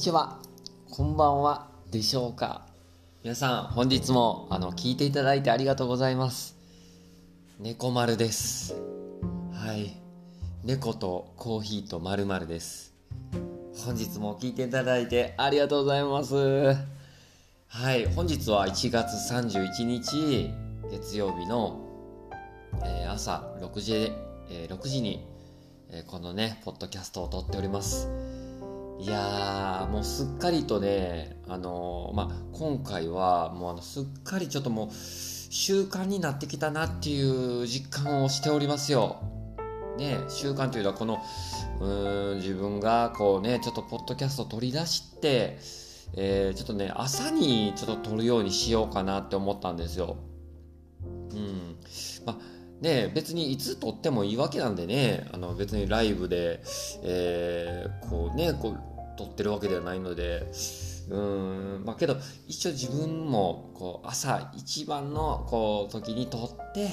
ちは、こんばんはでしょうか。皆さん、本日もあの聞いていただいてありがとうございます。猫丸です。はい、猫とコーヒーとまるまるです。本日も聞いていただいてありがとうございます。はい、本日は1月31日月曜日の、えー朝6時、えー6時に、えーこのねポッドキャストを撮っておりますいやーもうすっかりとねあのーまあ今回はもうあのすっかりちょっともう習慣になってきたなっていう実感をしておりますよ。ね習慣というのはこのうーん自分がこうねちょっとポッドキャストを取り出してえーちょっとね朝にちょっと撮るようにしようかなって思ったんですよ。うん。まあね別にいつ撮ってもいいわけなんでねあの別にライブで、えーこうねこう撮ってるわけではないのでうんまあけど一応自分もこう朝一番のこう時に撮って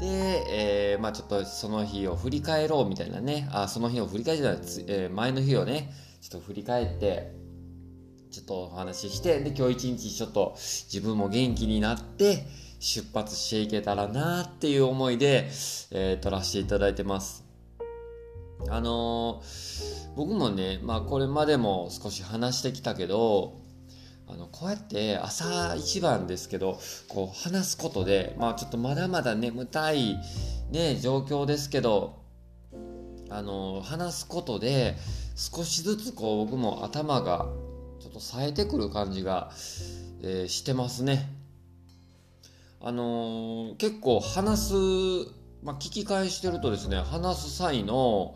で、えーまあちょっとその日を振り返ろうみたいなねあその日を振り返るじゃない、えー前の日をねちょっと振り返ってちょっとお話ししてで今日一日ちょっと自分も元気になって出発していけたらなっていう思いで、えー撮らせていただいてます。あのー僕もねまあこれまでも少し話してきたけどあのこうやって朝一番ですけどこう話すことでまあちょっとまだまだ眠たいね状況ですけどあの話すことで少しずつこう僕も頭がちょっと冴えてくる感じが、えーしてますね。あのー結構話す、まあ、聞き返してるとですね話す際の、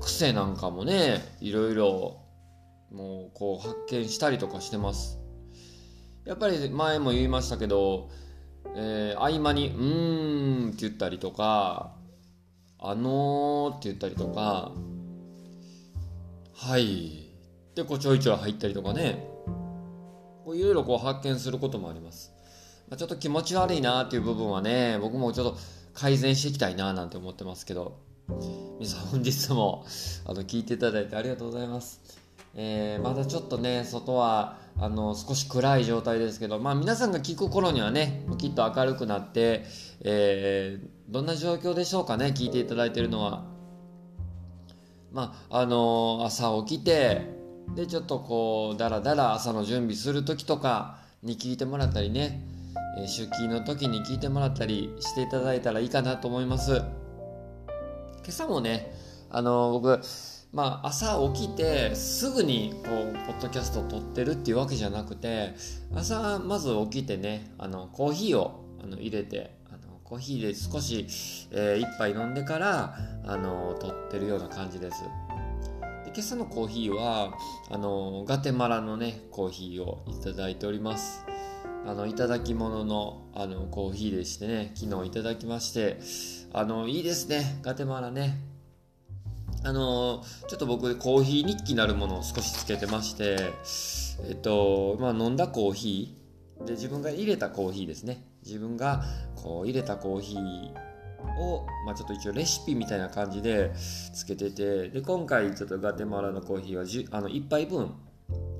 癖なんかもねいろいろもうこう発見したりとかしてます。やっぱり前も言いましたけど、えー合間に「うーん」って言ったりとか「あのー」って言ったりとか「はい」でこうちょいちょい入ったりとかねこういろいろこう発見することもあります。まあ、ちょっと気持ち悪いなっていう部分はね僕もちょっと改善していきたいななんて思ってますけど皆さん本日もあの聞いていただいてありがとうございます。えーまだちょっとね外はあの少し暗い状態ですけど、まあ、皆さんが聞く頃にはねきっと明るくなって、えーどんな状況でしょうかね聞いていただいてるのは。まああの朝起きてでちょっとこうだらだら朝の準備する時とかに聞いてもらったりね、え出勤の時に聞いてもらったりしていただいたらいいかなと思います。今朝もねあの僕まあ、朝起きてすぐにこうポッドキャストを撮ってるっていうわけじゃなくて朝まず起きてねあのコーヒーをあの入れてあのコーヒーで少し、えー一杯飲んでからあの撮ってるような感じですで今朝のコーヒーはあのガテマラのねコーヒーをいただいておりますあのいただき物のあのコーヒーでしてね昨日いただきましてあのいいですね。ガテマラね。あのちょっと僕コーヒー日記なるものを少しつけてましてえっとまあ飲んだコーヒーで自分が入れたコーヒーですね。自分がこう入れたコーヒーを、まあ、ちょっと一応レシピみたいな感じでつけててで今回ちょっとガテマラのコーヒーはじあの1杯分。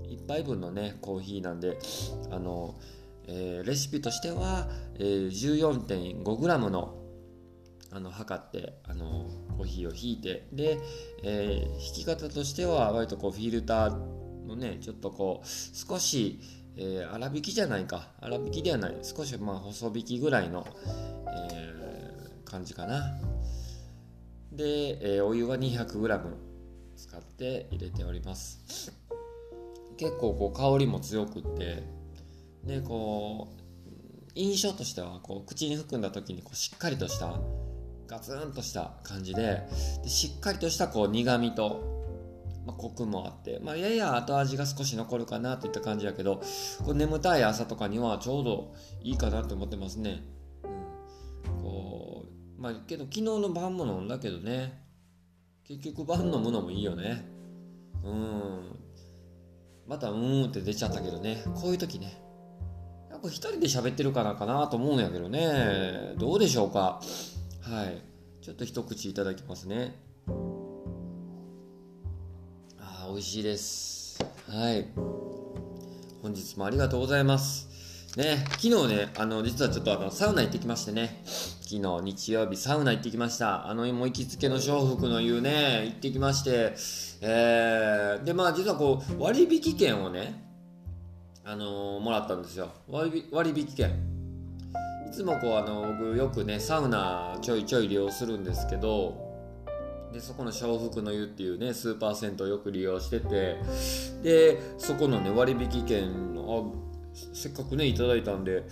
1杯分のねコーヒーなんであの、えーレシピとしては、えー 14.5g のあの測ってあのコーヒーをひいてで、えー引き方としては割とこうフィルターのねちょっとこう少し、えー粗挽きじゃないか。粗挽きではない。少しまあ細引きぐらいの、えー感じかな。で、えーお湯は 200g 使って入れております。結構こう香りも強くってでこう印象としてはこう口に含んだ時にこうしっかりとしたガツンとした感じででしっかりとしたこう苦みと、まあ、コクもあって、まあ、やや後味が少し残るかなといった感じやけどこう眠たい朝とかにはちょうどいいかなと思ってますね。うん、こうまあけど昨日の晩も飲んだけどね。結局晩飲むのもいいよね。うん。またうーんって出ちゃったけどね。こういう時ね。やっぱ一人で喋ってるからかなと思うんやけどね。どうでしょうか？はい。ちょっと一口いただきますね。あ美味しいです。はい。本日もありがとうございます。ね昨日ねあの実はちょっとあのサウナ行ってきましてね。昨日日曜日サウナ行ってきました。あのもう行きつけの笑福の湯ね行ってきまして。えー、でまあ実はこう割引券をねあのー、もらったんですよ。割引券。いつもこうあの僕よくねサウナちょいちょい利用するんですけどでそこの笑福の湯っていうねスーパー銭湯よく利用しててでそこのね割引券あせっかくねいただいたんで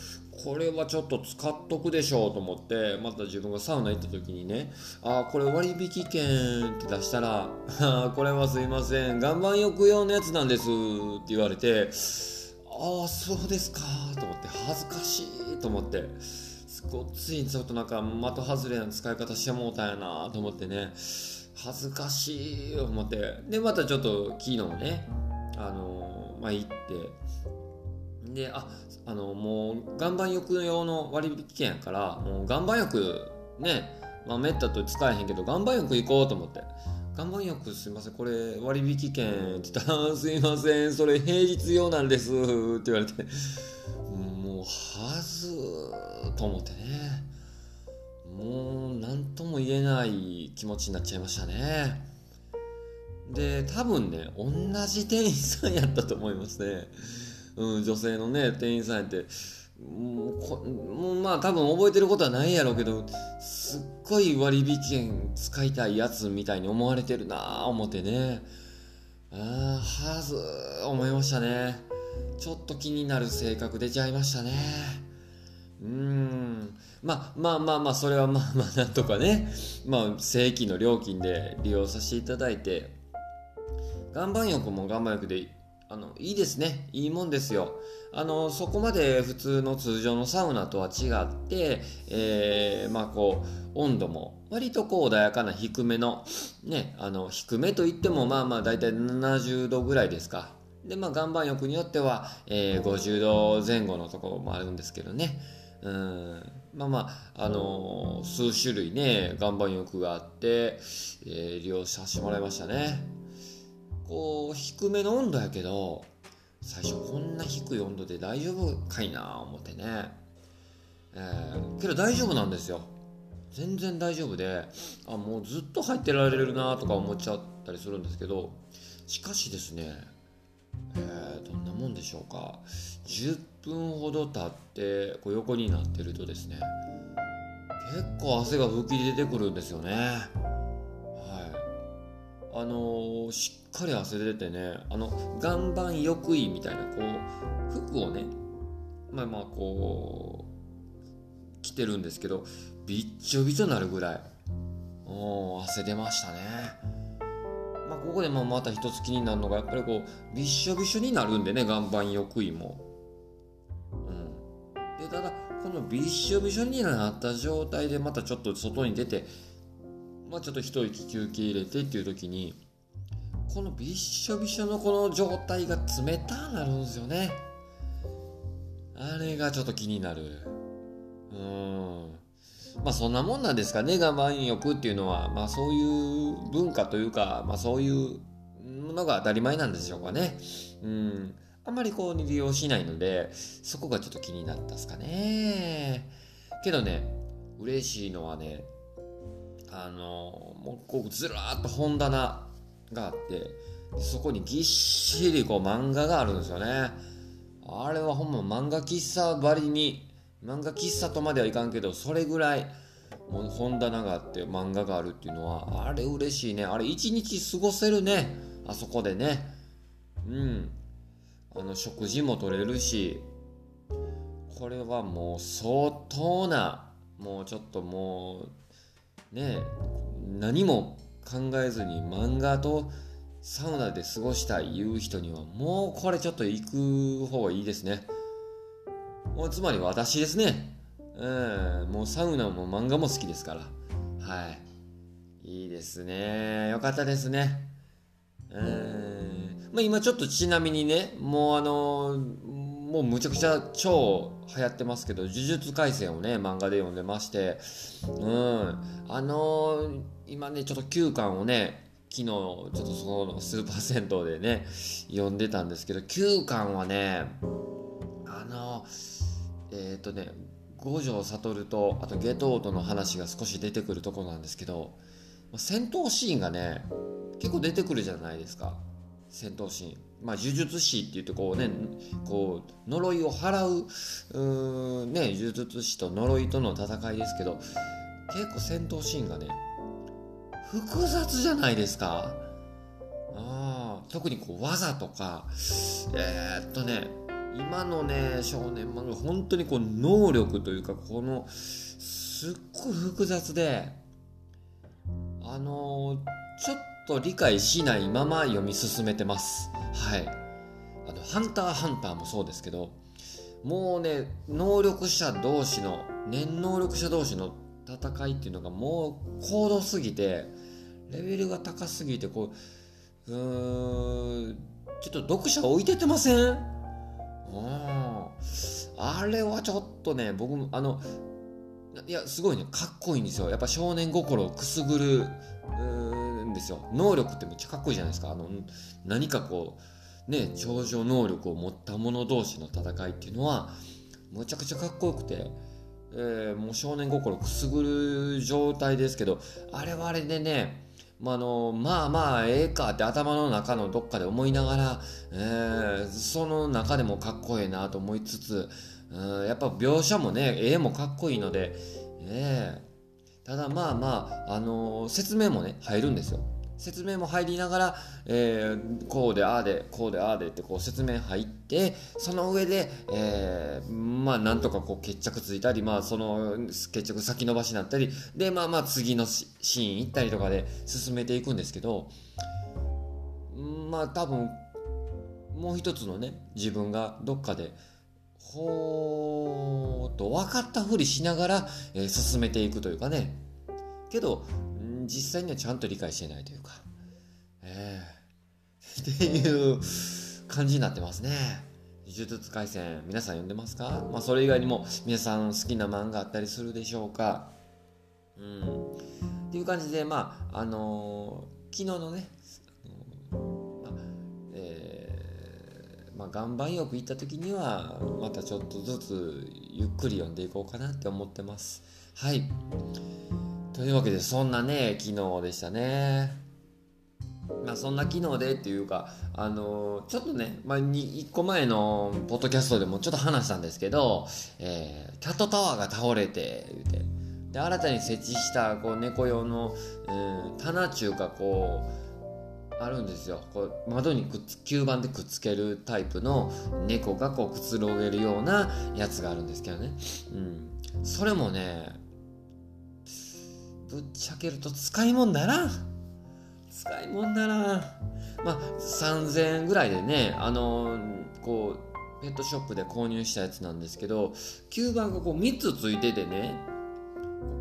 これはちょっと使っとくでしょうと思ってまた自分がサウナ行った時にね「ああこれ割引券」って出したら「これはすいません。岩盤浴用のやつなんです」って言われて「ああそうですか」と思って恥ずかしいと思って。ごっついちょっとなんか的外れな使い方してもうたんやなと思ってね恥ずかしい思ってでまたちょっと昨日ねあのまあ行ってでああのもう岩盤浴用の割引券やからもう岩盤浴ねまあめったと使えへんけど岩盤浴行こうと思って岩盤浴すいませんこれ割引券って言ったら「すいませんそれ平日用なんです」って言われて。もうはずと思ってね。もう何とも言えない気持ちになっちゃいましたね。で多分ね同じ店員さんやったと思いますね、うん、女性のね店員さんやって。こもうまあ多分覚えてることはないやろうけどすっごい割引券使いたいやつみたいに思われてるなあ思ってね。ああはず思いましたね。ちょっと気になる性格出ちゃいましたね。うん。まあまあまあまあそれはまあまあなんとかね。まあ正規の料金で利用させていただいて。岩盤浴も岩盤浴であのいいですね。いいもんですよ。あのそこまで普通の通常のサウナとは違って、えー、まあこう温度も割とこう穏やかな低めのねあの低めといってもまあまあ大体70度ぐらいですか。でまあ岩盤浴によっては、えー、50度前後のところもあるんですけどね。うん。まあまあ、あのー、数種類ね、岩盤浴があって、えー、利用させてもらいましたね。こう、低めの温度やけど、最初こんな低い温度で大丈夫かいな思ってね。えー、けど大丈夫なんですよ。全然大丈夫で、あ、もうずっと入ってられるなとか思っちゃったりするんですけど、しかしですね、えー、どんなもんでしょうか10分ほど経ってこう横になってるとですね結構汗が吹き出てくるんですよねはいあのー、しっかり汗出てねあの岩盤浴衣みたいなこう服をねまあまあこう着てるんですけどびっちょびちょになるぐらいお汗出ましたねまあ、ここでもまた一つ気になるのがやっぱりこうびっしょびしょになるんでね岩盤浴衣も。うん、でただこのびっしょびしょになった状態でまたちょっと外に出て、まあ、ちょっと一息休憩入れてっていう時にこのびっしょびしょのこの状態が冷たなるんですよね。あれがちょっと気になる。うん。まあそんなもんなんですかね我慢欲っていうのはまあそういう文化というかまあそういうものが当たり前なんでしょうかねうんあんまりこう利用しないのでそこがちょっと気になったっすかねけどね嬉しいのはねあのもうこうずらーっと本棚があってそこにぎっしりこう漫画があるんですよね。あれはほんま漫画喫茶ばりに漫画喫茶とまではいかんけどそれぐらいもう本棚があって漫画があるっていうのはあれ嬉しいね。あれ一日過ごせるね。あそこでね。うん。あの食事も取れるしこれはもう相当なもうちょっともうね何も考えずに漫画とサウナで過ごしたいいう人にはもうこれちょっと行く方がいいですね。もうつまり私ですね。うん、もうサウナも漫画も好きですから。はい。いいですね。よかったですね。うん。まあ今ちょっとちなみにね、もうあのもうむちゃくちゃ超流行ってますけど、呪術廻戦をね、漫画で読んでまして、うん。あのー、今ね、ちょっと9巻をね、昨日ちょっとそのスーパー銭湯でね読んでたんですけど9巻はねあのえっ、ー、とね五条悟とあとゲトウトの話が少し出てくるとこなんですけど戦闘シーンがね結構出てくるじゃないですか戦闘シーン。まあ、呪術師って言ってこうねこう呪いを払ううね呪術師と呪いとの戦いですけど結構戦闘シーンがね複雑じゃないですか。あ特にこう技とか。えー、っとね今のね少年漫画本当にこう能力というかこのすっごい複雑であのちょっと理解しないまま読み進めてます。はい。あの「ハンターハンター」もそうですけどもうね能力者同士の念能力者同士の戦いっていうのがもう高度すぎてレベルが高すぎてこううーんちょっと読者置いててません？うんあれはちょっとね僕もあのいやすごいねかっこいいんですよ。やっぱ少年心をくすぐるんですよ。能力ってめっちゃかっこいいじゃないですか。あの何かこうね超常能力を持った者同士の戦いっていうのはむちゃくちゃかっこよくてえー、もう少年心くすぐる状態ですけどあれはあれでねまあのまあまあええかって頭の中のどっかで思いながら、えー、その中でもかっこええなと思いつつ、うん、やっぱ描写もね絵もかっこいいので、えー、ただまあまあ、あのー、説明もね入るんですよ。説明も入りながら、えー、こうでああでこうでああでってこう説明入ってその上で、えー、まあなんとかこう決着ついたりまあその決着先延ばしになったりでまあまあ次のシーン行ったりとかで進めていくんですけどまあ多分もう一つのね自分がどっかでほーっと分かったふりしながら、えー、進めていくというかね。けど実際にはちゃんと理解してないというか、えー、っていう感じになってますね。呪術廻戦皆さん読んでますか？まあそれ以外にも皆さん好きな漫画あったりするでしょうか？うん。っていう感じでまああのー、昨日のね、まあ、え、ま岩盤浴行った時にはまたちょっとずつゆっくり読んでいこうかなって思ってます。はい。というわけでそんなね昨日でしたね。まあそんな機能でっていうかあのー、ちょっとね、まあ、1個前のポッドキャストでもちょっと話したんですけど、えー、キャットタワーが倒れて言うて。で新たに設置したこう猫用の、うん、棚中かこうあるんですよ。こう窓にくっつ吸盤でくっつけるタイプの猫がこうくつろげるようなやつがあるんですけどね、うん、それもねぶっちゃけると使い物ならん使い物ならんまあ3000円ぐらいでねあのこうペットショップで購入したやつなんですけど吸盤がこう3つついててね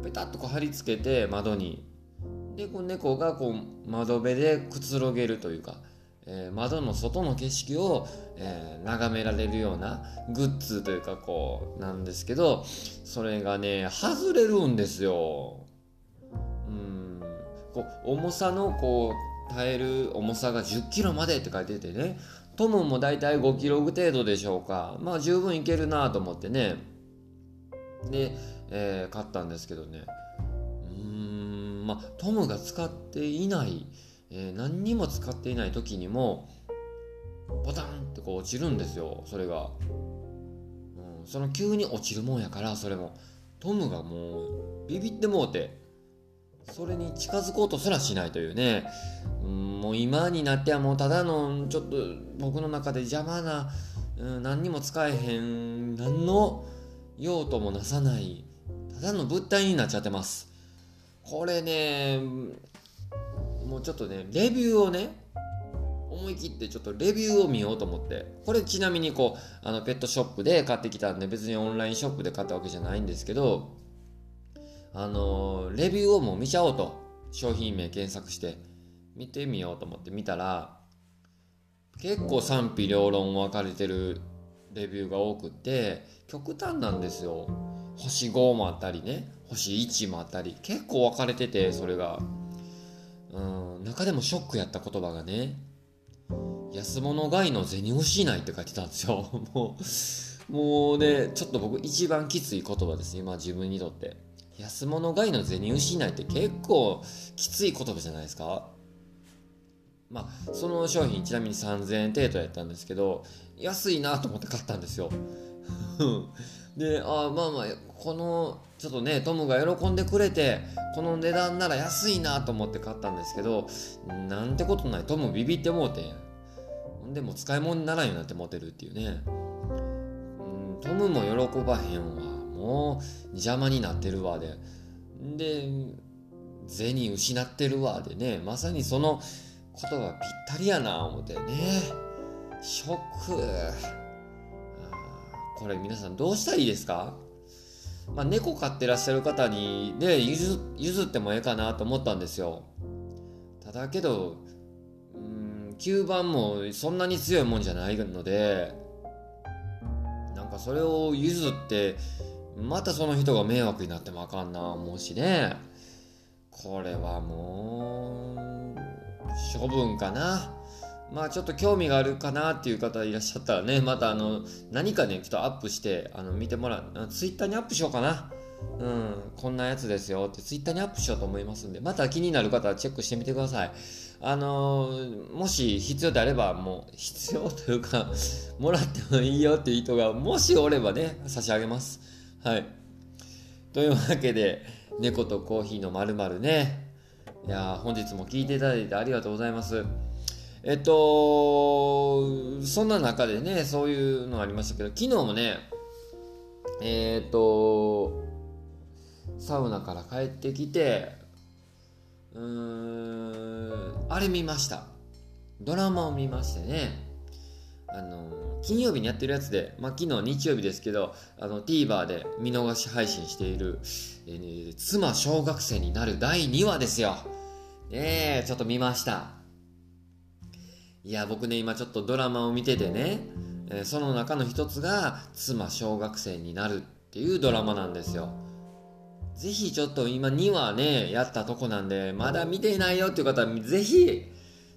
ペタッとこう貼り付けて窓に。でこう猫がこう窓辺でくつろげるというか、えー、窓の外の景色を、えー、眺められるようなグッズというかこうなんですけどそれがね外れるんですよ。うん。こう重さのこう耐える重さが1 0キロまでって書いててね。トムもだいたい5キロ程度でしょうか。まあ十分いけるなと思ってね。で、えー、買ったんですけどね。うん。まあトムが使っていない、えー、何にも使っていない時にもボタンってこう落ちるんですよ。それが、うん、その急に落ちるもんやからそれも。トムがもうビビってもうて。それに近づこうとすらしないというね、うん、もう今になってはもうただのちょっと僕の中で邪魔な、うん、何にも使えへん何の用途もなさないただの物体になっちゃってます。これねもうちょっとねレビューをね思い切ってちょっとレビューを見ようと思って。これちなみにこうあのペットショップで買ってきたんで別にオンラインショップで買ったわけじゃないんですけどあのレビューをもう見ちゃおうと。商品名検索して見てみようと思って見たら結構賛否両論分かれてるレビューが多くて極端なんですよ。星5もあったりね。星1もあったり。結構分かれててそれが。うん中でもショックやった言葉がね安物買いの銭失いって書いてたんですよ。もうもうねちょっと僕一番きつい言葉です。今自分にとって。安物買いの銭失いって結構きつい言葉じゃないですか？まあその商品ちなみに3000円程度やったんですけど安いなと思って買ったんですよ。でああまあまあこのちょっとねトムが喜んでくれてこの値段なら安いなと思って買ったんですけどなんてことない。トムビビってもうてん。でも使い物にならんようになって持てるっていうね。うんトムも喜ばへんわ。もう邪魔になってるわで。で銭失ってるわでね。まさにそのことがぴったりやな思ってね。ショック。これ皆さんどうしたらいいですか？まあ、猫飼ってらっしゃる方にで譲譲ってもええかなと思ったんですよ。ただけどうん吸盤もそんなに強いもんじゃないのでなんかそれを譲ってまたその人が迷惑になってもあかんな思うしねこれはもう処分かなまあちょっと興味があるかなっていう方いらっしゃったらね、またあの、何かね、ちょっとアップして、あの、見てもらう。ツイッターにアップしようかな。うん、こんなやつですよってツイッターにアップしようと思いますんで、また気になる方はチェックしてみてください。あのー、もし必要であれば、もう必要というかもらってもいいよっていう人が、もしおればね、差し上げます。はい。というわけで、猫とコーヒーのまるね。いや本日も聞いていただいてありがとうございます。えっと、そんな中でね、そういうのありましたけど、昨日もね、え、っと、サウナから帰ってきて、うーん、あれ見ました。ドラマを見ましてね、あの、金曜日にやってるやつで、まあ、昨日日曜日ですけど、あの、TVer で見逃し配信している、えー、妻小学生になる第2話ですよ。ねえ、ちょっと見ました。いや僕ね今ちょっとドラマを見ててね、えー、その中の一つが妻小学生になるっていうドラマなんですよぜひちょっと今2話ねやったとこなんでまだ見ていないよっていう方はぜひ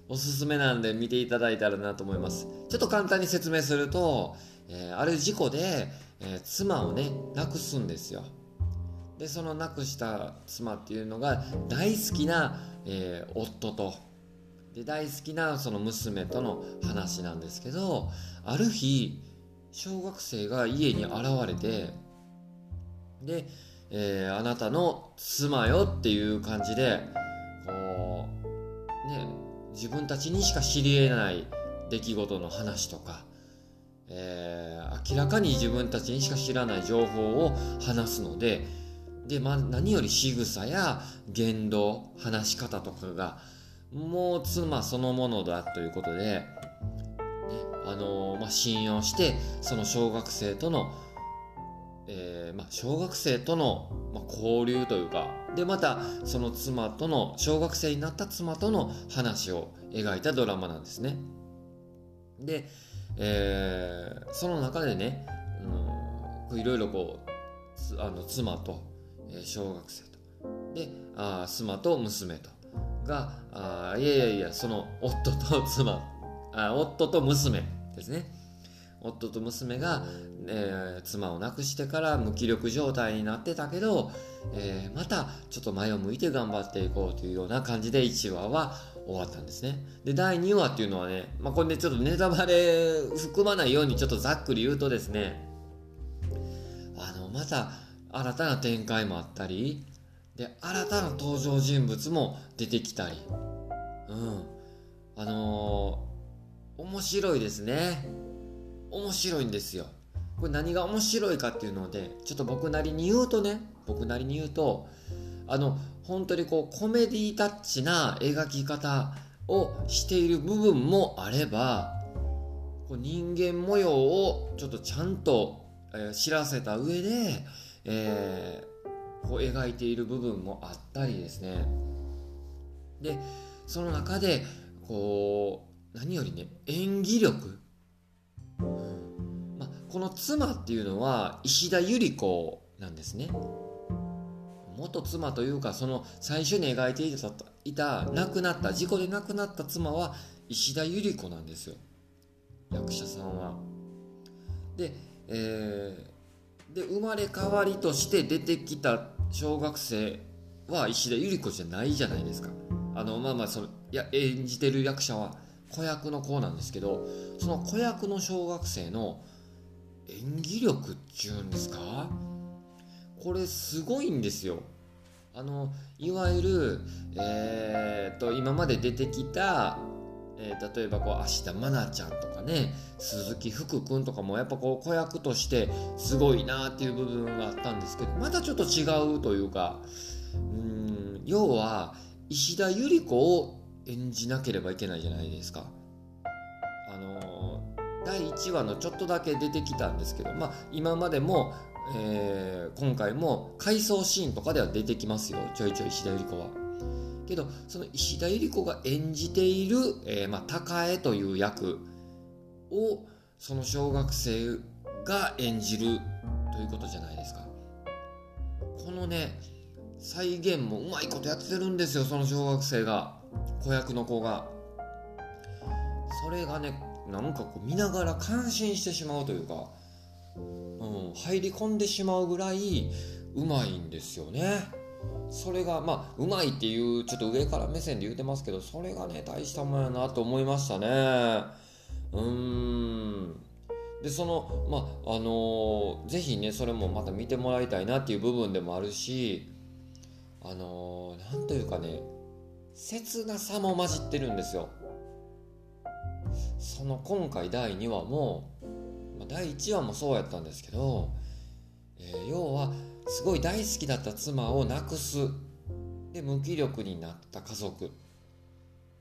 おすすめなんで見ていただいたらなと思います。ちょっと簡単に説明すると、えー、ある事故で、えー、妻をね亡くすんですよ。でその亡くした妻っていうのが大好きな、えー、夫と。で大好きなその娘との話なんですけどある日小学生が家に現れてで、えー、あなたの妻よっていう感じでこうね自分たちにしか知り得ない出来事の話とか、えー、明らかに自分たちにしか知らない情報を話すのでで、まあ、何より仕草や言動話し方とかがもう妻そのものだということで、ね、あのー、まあ、信用してその小学生との、えー、まあ、小学生との、まあ、交流というかでまたその妻との小学生になった妻との話を描いたドラマなんですね。で、えー、その中でね、いろいろこうあの妻と、え小学生とであ妻と娘とがあいやいやいやその夫と妻あ夫と娘ですね。夫と娘が、えー、妻を亡くしてから無気力状態になってたけど、えー、またちょっと前を向いて頑張っていこうというような感じで1話は終わったんですね。で第2話っていうのはね、まあ、これねちょっとネタバレ含まないようにちょっとざっくり言うとですねあのまた新たな展開もあったりで新たな登場人物も出てきたり。うん。あのー、面白いですね面白いんですよ。これ何が面白いかっていうのでちょっと僕なりに言うとね僕なりに言うとあの本当にこうコメディタッチな描き方をしている部分もあればこう人間模様をちょっとちゃんと、え、知らせた上で、えこう描いている部分もあったりですね。でその中でこう何よりね演技力、この妻っていうのは石田ゆり子なんですね元妻というかその最初に描いていたいた亡くなった事故で亡くなった妻は石田ゆり子なんですよ役者さんは。で,、えー、で生まれ変わりとして出てきた小学生は石田ゆり子じゃないじゃないですか。あのまあまあそのや演じてる役者は子役の子なんですけどその子役の小学生の演技力っていうんですか？これすごいんですよ。あのいわゆる、えーと、今まで出てきた、えー、例えばこう芦田愛菜ちゃんとかね鈴木福君とかもやっぱこう子役としてすごいなっていう部分があったんですけどまたちょっと違うというかうん要は石田ゆり子を演じなければいけないじゃないですか。第1話のちょっとだけ出てきたんですけど、まあ、今までもえー、今回も回想シーンとかでは出てきますよちょいちょい石田ゆり子は。けどその石田ゆり子が演じている、えー、まあ、高江という役をその小学生が演じるということじゃないですか。このね再現もうまいことやってるんですよその小学生が子役の子が。それがねなんかこう見ながら感心してしまうというか。うん、入り込んでしまうぐらいうまいんですよね。それがまあうまいっていうちょっと上から目線で言うてますけどそれがね大したもんやなと思いましたね。うんでそのまああのー、ぜひねそれもまた見てもらいたいなっていう部分でもあるしあのー、なんというかね切なさも混じってるんですよ。その今回第2話もまあ、第1話もそうやったんですけど、えー、要はすごい大好きだった妻を亡くす。で無気力になった家族。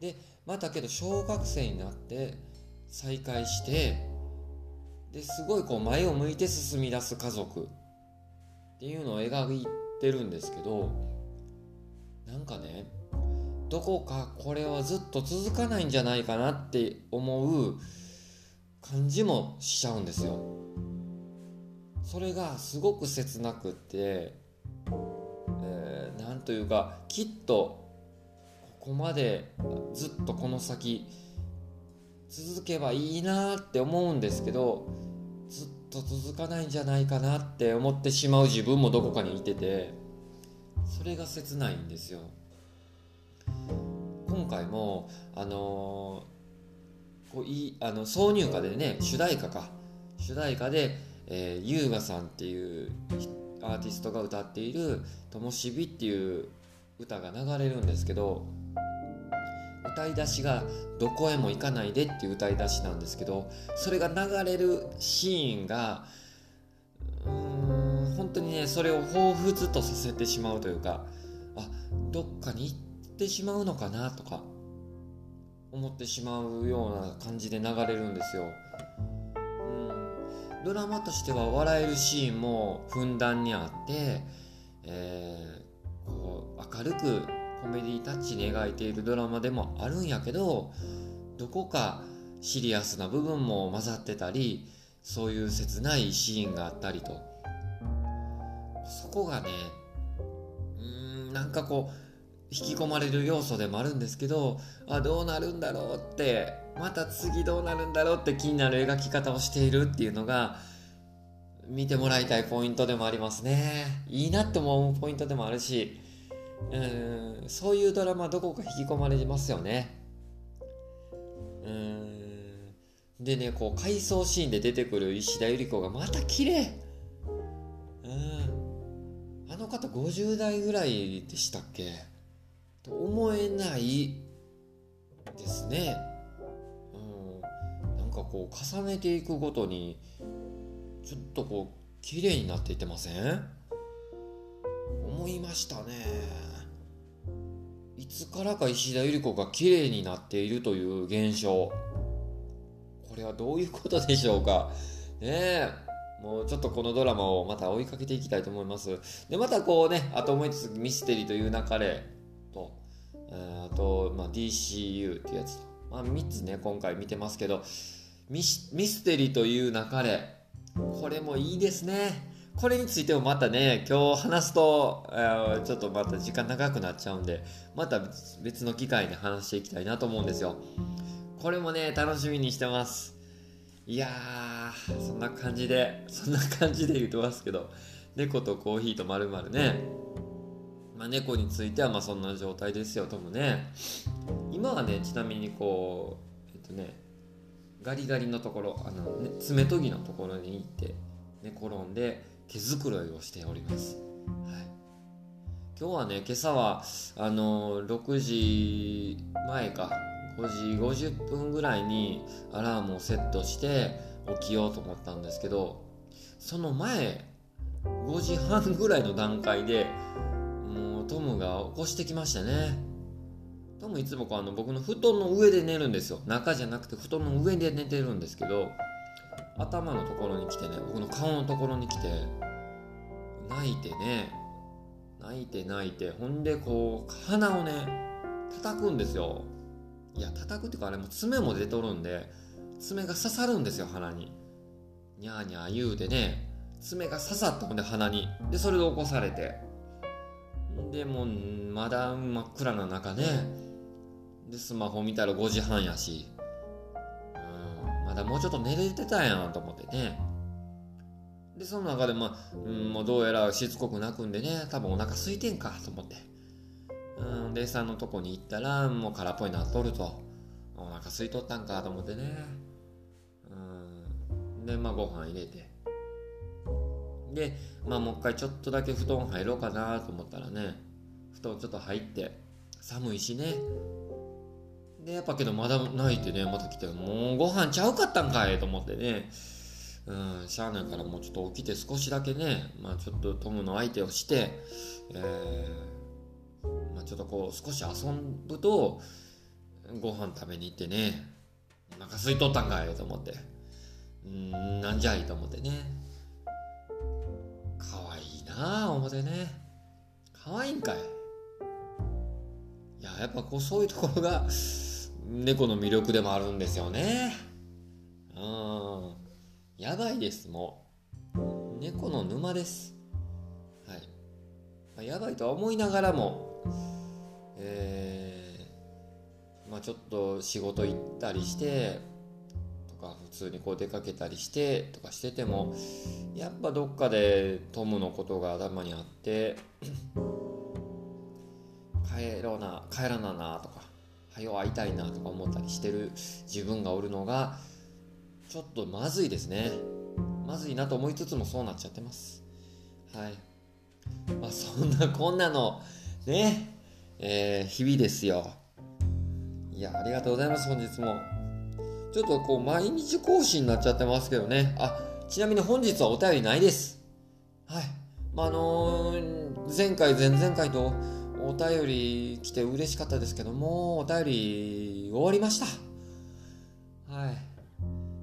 でまたけど小学生になって再会してですごいこう前を向いて進み出す家族。っていうのを描いてるんですけどなんかねどこかこれはずっと続かないんじゃないかなって思う感じもしちゃうんですよ。それがすごく切なくって、えー、なんというかきっとここまでずっとこの先続けばいいなって思うんですけどずっと続かないんじゃないかなって思ってしまう自分もどこかにいててそれが切ないんですよ。今回もあのーこういあの挿入歌でね主題歌か。主題歌で、えー、優雅さんっていうアーティストが歌っている「ともしび」っていう歌が流れるんですけど歌い出しが「どこへも行かないで」っていう歌い出しなんですけどそれが流れるシーンがうーん本当にねそれを彷彿とさせてしまうというかあどっかに行ってしまうのかなとか思ってしまうような感じで流れるんですよ。うん、ドラマとしては笑えるシーンもふんだんにあって、えー、こう明るくコメディタッチに描いているドラマでもあるんやけどどこかシリアスな部分も混ざってたりそういう切ないシーンがあったりとそこがねうんなんかこう引き込まれる要素でもあるんですけどあどうなるんだろうってまた次どうなるんだろうって気になる描き方をしているっていうのが見てもらいたいポイントでもありますね。いいなって思うポイントでもあるしうんそういうドラマどこか引き込まれますよね。うんでねこう回想シーンで出てくる石田ゆり子がまた綺麗。うんあの方50代ぐらいでしたっけ？と思えないですね。うん、なんかこう重ねていくごとにちょっとこう綺麗になっていってません？思いましたね。いつからか石田ゆり子が綺麗になっているという現象。これはどういうことでしょうか？ねえ。もうちょっとこのドラマをまた追いかけていきたいと思います。で、またこうね、あと思いつつミステリーという流れ、あと、まあ、DCU っていうやつと、まあ、3つね今回見てますけどミステリーという流れ。これもいいですね。これについてもまたね今日話すと、え、ちょっとまた時間長くなっちゃうんでまた別の機会で話していきたいなと思うんですよ。これもね楽しみにしてます。いやーそんな感じでそんな感じで言うてますけど猫とコーヒーとまるまるね。まあ、猫についてはまあそんな状態ですよともね。今はねちなみにこうえっとねガリガリのところあの、ね、爪研ぎのところに行って寝転んで毛づくろいをしております、はい、今日はね今朝はあの6時前か5時50分ぐらいにアラームをセットして起きようと思ったんですけどその前5時半ぐらいの段階でトムが起こしてきましたね。トムいつもこうあの僕の布団の上で寝るんですよ。中じゃなくて布団の上で寝てるんですけど頭のところに来てね僕の顔のところに来て泣いてね泣いて泣いてほんでこう鼻をね叩くんですよ。いや叩くっていうかあれも爪も出とるんで爪が刺さるんですよ鼻に。ニャーニャー言うてね爪が刺さったんで鼻に。でそれで起こされて。でもまだ真っ暗な中ね。でスマホ見たら5時半やし。うん。まだもうちょっと寝れてたやんと思ってね。でその中でまあ、うん、もうどうやらしつこく泣くんでね。多分お腹空いてんかと思って。うん。でさんのとこに行ったらもう空っぽになっとると。お腹空いとったんかと思ってね。うん。でまあご飯入れて。でまあもう一回ちょっとだけ布団入ろうかなと思ったらね布団ちょっと入って寒いしね。でやっぱけどまだ泣いてねまた来てもうご飯ちゃうかったんかいと思ってね。うんしゃあないからもうちょっと起きて少しだけねまあちょっとトムの相手をしてえー、まあちょっとこう少し遊ぶとご飯食べに行ってねお腹空いとったんかいと思って。うんなんじゃいと思ってね。なあ思ってね。可愛いんかい。いややっぱこうそういうところが猫の魅力でもあるんですよね。うん。やばいですもう。猫の沼です。はい、まあ、やばいとは思いながらもえー、まあちょっと仕事行ったりしてか普通にこう出かけたりしてとかしててもやっぱどっかでトムのことが頭にあって 帰ろうな帰らななとかはよ会いたいなとか思ったりしてる自分がおるのがちょっとまずいですね。まずいなと思いつつもそうなっちゃってます。はい。まあそんなこんなのね。えー、日々ですよ。いやありがとうございます本日もちょっとこう毎日更新になっちゃってますけどね。あ、ちなみに本日はお便りないです。はい。まあ、あのー、前回、前々回とお便り来て嬉しかったですけども、お便り終わりました。はい。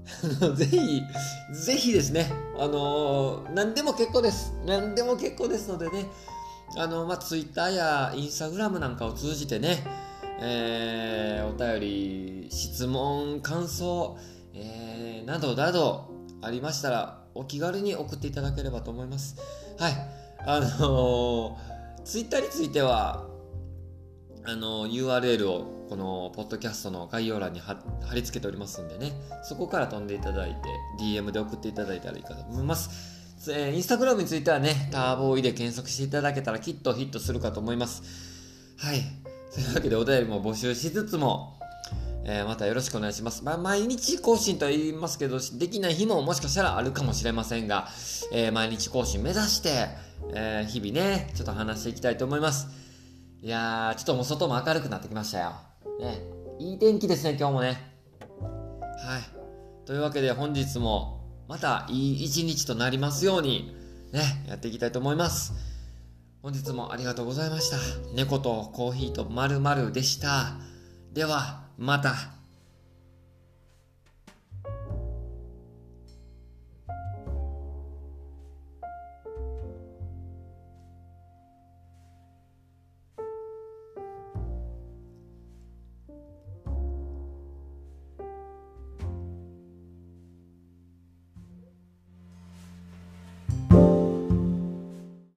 ぜひ、ぜひですね、あのー、何でも結構です。何でも結構ですのでね、あの、まあ、Twitter や Instagram なんかを通じてね、えー、お便り、質問、感想、えー、などなどありましたら、お気軽に送っていただければと思います。はい。あのー、ツイッターについては、あのー、URL をこのポッドキャストの概要欄に貼り付けておりますんでね、そこから飛んでいただいて、DM で送っていただいたらいいかと思います。えー、インスタグラムについてはね、ターボーイで検索していただけたらきっとヒットするかと思います。はい。というわけでお便りも募集しつつも、えー、またよろしくお願いします。まあ、毎日更新とは言いますけど、できない日ももしかしたらあるかもしれませんが、えー、毎日更新目指して、えー、日々ね、ちょっと話していきたいと思います。いやー、ちょっともう外も明るくなってきましたよ。ね、いい天気ですね、今日もね。はい。というわけで本日もまたいい一日となりますように、ね、やっていきたいと思います。本日もありがとうございました。猫とコーヒーとまるでした。では、また。